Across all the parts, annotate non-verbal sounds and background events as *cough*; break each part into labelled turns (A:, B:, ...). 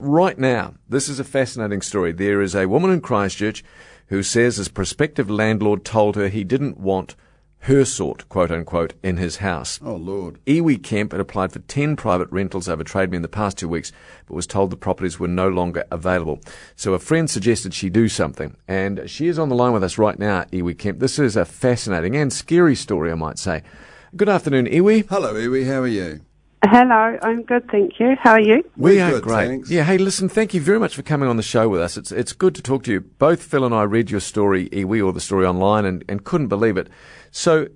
A: right now, this is a fascinating story. There is a woman in Christchurch who says his prospective landlord told her he didn't want her sort, quote unquote, in his house.
B: Oh, Lord.
A: Iwi Kemp had applied for 10 private rentals over Trade Me in the past two weeks, but was told the properties were no longer available. So a friend suggested she do something, and she is on the line with us right now, Iwi Kemp. This is a fascinating and scary story, I might say. Good afternoon, Iwi.
B: Hello, Iwi. How are you?
C: Hello, I'm good, thank you. How are you?
A: We
B: We're
A: are
B: good,
A: great.
B: thanks.
A: Yeah, hey, listen, thank you very much for coming on the show with us. It's it's good to talk to you. Both Phil and I read your story, Iwi, or the story online, and, and couldn't believe it. So,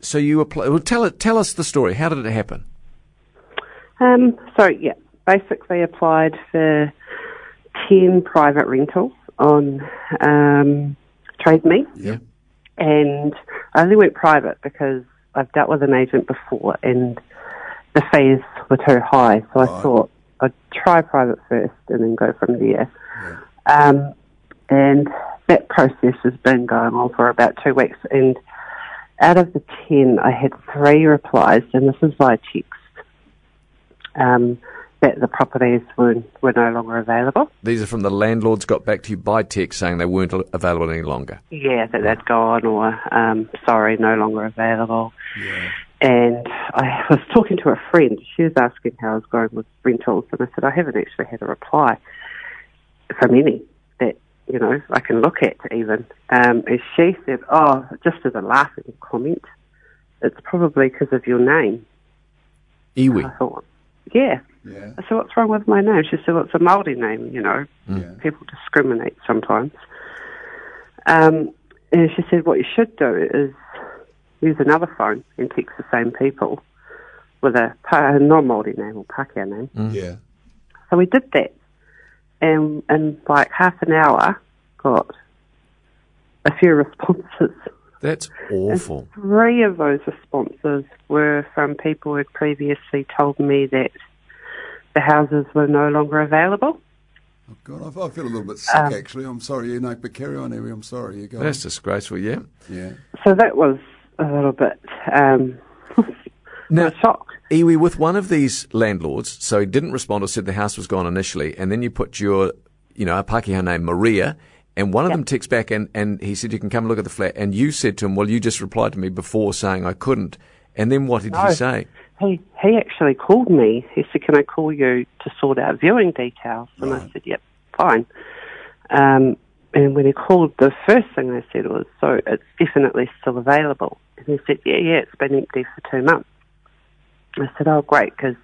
A: so you apply. Well, tell it. Tell us the story. How did it happen?
C: Um, so yeah, basically applied for ten private rentals on um, Trade Me,
A: Yeah.
C: and I only went private because I've dealt with an agent before, and the fees were too high. So I thought I'd try private first and then go from there. Um, and that process has been going on for about two weeks. And out of the 10, I had three replies, and this is via text, um, that the properties were, were no longer available.
A: These are from the landlords got back to you by text saying they weren't available any longer.
C: Yeah, that they'd gone, or um, sorry, no longer available.
B: Yeah.
C: And I was talking to a friend. She was asking how I was going with rentals, and I said I haven't actually had a reply from any that you know I can look at even. Um, and she said, "Oh, just as a laughing comment, it's probably because of your name." I thought, "Yeah."
B: Yeah.
C: I said, "What's wrong with my name?" She said, "Well, it's a Maori name, you know.
B: Yeah.
C: People discriminate sometimes." Um, and she said, "What you should do is use another phone and text the same people with a, a non-Maori name or Pākehā name."
B: Yeah.
C: So we did that, and in like half an hour, got a few *laughs* responses.
A: That's awful.
C: Three of those responses were from people who had previously told me that the houses were no longer available.
B: Oh, God, I, I feel a little bit sick,
C: Um,
B: actually. I'm sorry. You know, but carry on, Iwi. I'm sorry. You go.
A: That's disgraceful. Yeah.
B: yeah.
C: So that was a little bit um, *laughs*
A: Now,
C: a shock.
A: Iwi, with one of these landlords, so he didn't respond or said the house was gone initially, and then you put your, you know, a Pākehā name, Maria, and one of them texts back and, and he said, you can come look at the flat. And you said to him, well, you just replied to me before saying I couldn't. And then what did
C: No.
A: he say?
C: He he actually called me. He said, "Can I call you to sort out viewing details?" And I said, "Yep, fine." Um, and when he called, the first thing they said was, "So it's definitely still available." He said, "Yeah, yeah, it's been empty for two months." I said, "Oh, great, because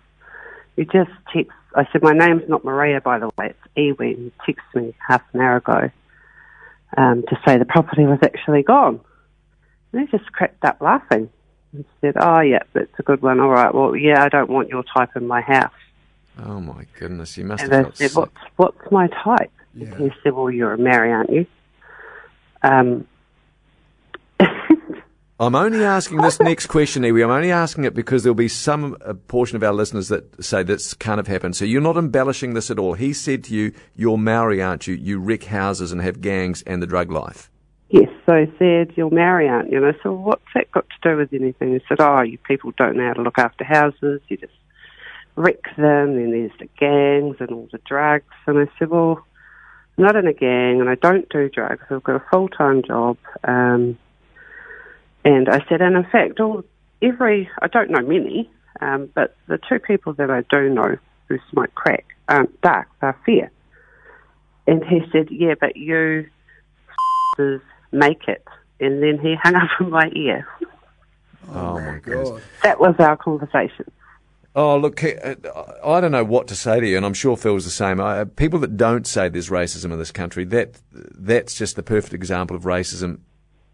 C: you just text." I said, "My name's not Maria, by the way. It's Iwi." And you texted me half an hour ago um, to say the property was actually gone. And he just cracked up laughing and said, "Oh, yeah, that's a good one. All right. Well, yeah, I don't want your type in my house."
A: Oh my goodness, you must
C: And
A: have
C: I said,
A: sick.
C: "What's what's my type?"
B: Yeah.
C: He said, "Well, you're a Maori, aren't you?" Um,
A: I'm only asking this next question, Iwi. I'm only asking it because there'll be some portion of our listeners that say this can't have happened. So you're not embellishing this at all. He said to you, "You're Maori, aren't you? You wreck houses and have gangs and the drug life."
C: yes. So he said, "You're Maori, aren't you?" And I said, well, "What's that got to do with anything?" He said, "Oh, you people don't know how to look after houses. You just wreck them. Then there's the gangs and all the drugs." And I said, "Well." I'm not in a gang and I don't do drugs. I've got a full time job. Um, and I said, and in fact, all every I don't know many, um, but the two people that I do know who smoke crack aren't dark; they're fair. And he said, "Yeah, but you f***ers make it." And then he *laughs* hung up in my ear.
A: Oh, my goodness.
B: God.
C: That was our conversation.
A: Oh, look, uh, I don't know what to say to you, and I'm sure Phil's the same. I, uh, people that don't say there's racism in this country, that that's just the perfect example of racism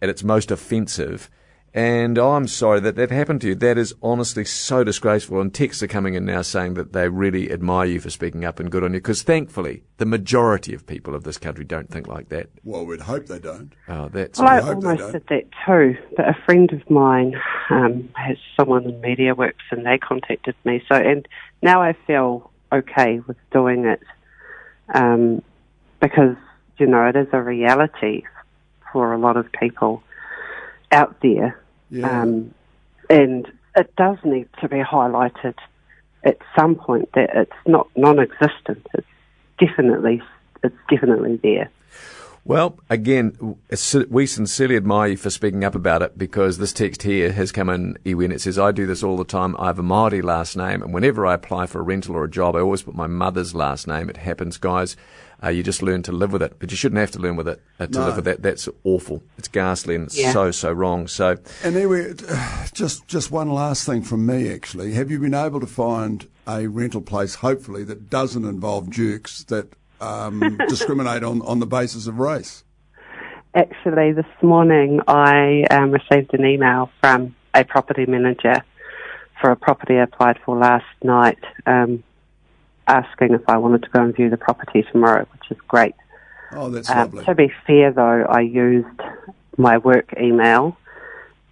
A: at its most offensive. And I'm sorry that that happened to you. That is honestly so disgraceful. And texts are coming in now saying that they really admire you for speaking up and good on you. Because thankfully, the majority of people of this country don't think like that.
B: Well, we'd hope they don't.
A: Oh, that's
C: Well, I almost
B: don't.
C: did that too. But a friend of mine um, has someone in MediaWorks, and they contacted me. So, and now I feel okay with doing it um, because you know it is a reality for a lot of people out there,
B: Yeah.
C: um, and it does need to be highlighted at some point that it's not non-existent. It's definitely it's definitely there.
A: Well, again, we sincerely admire you for speaking up about it because this text here has come in, Iwi, and it says, I do this all the time. I have a Māori last name, and whenever I apply for a rental or a job, I always put my mother's last name. It happens, guys. Uh, you just learn to live with it, but you shouldn't have to learn with it uh, to
B: No.
A: live with that. That's awful. It's ghastly and it's
C: Yeah.
A: so, so wrong. So,
B: And anyway, *sighs* just just one last thing from me. Actually, have you been able to find a rental place, hopefully, that doesn't involve jerks that um, *laughs* discriminate on, on the basis of race?
C: Actually, this morning I um, received an email from a property manager for a property I applied for last night, um, asking if I wanted to go and view the property tomorrow, which is great.
B: Oh, that's
C: Um,
B: lovely.
C: to be fair, though, I used my work email,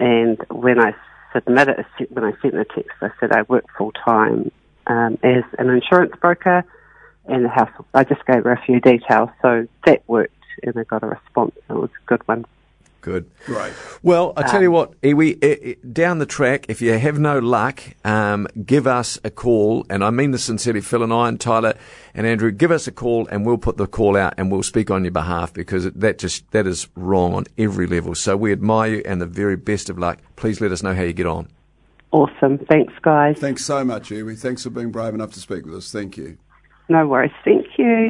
C: and when I submitted, when I sent the text, I said I work full time um, as an insurance broker, and the house. I just gave her a few details, so that worked, and I got a response. It was a good one.
A: Good.
B: Great.
A: Well, I tell
C: Um,
A: you what, Iwi, i- i- down the track, if you have no luck, um, give us a call, and I mean this sincerely, Phil and I and Tyler and Andrew, give us a call, and we'll put the call out, and we'll speak on your behalf because that just that is wrong on every level. So we admire you, and the very best of luck. Please let us know how you get on.
C: Awesome. Thanks, guys.
B: Thanks so much, Iwi. Thanks for being brave enough to speak with us. Thank you.
C: No worries. Thank you.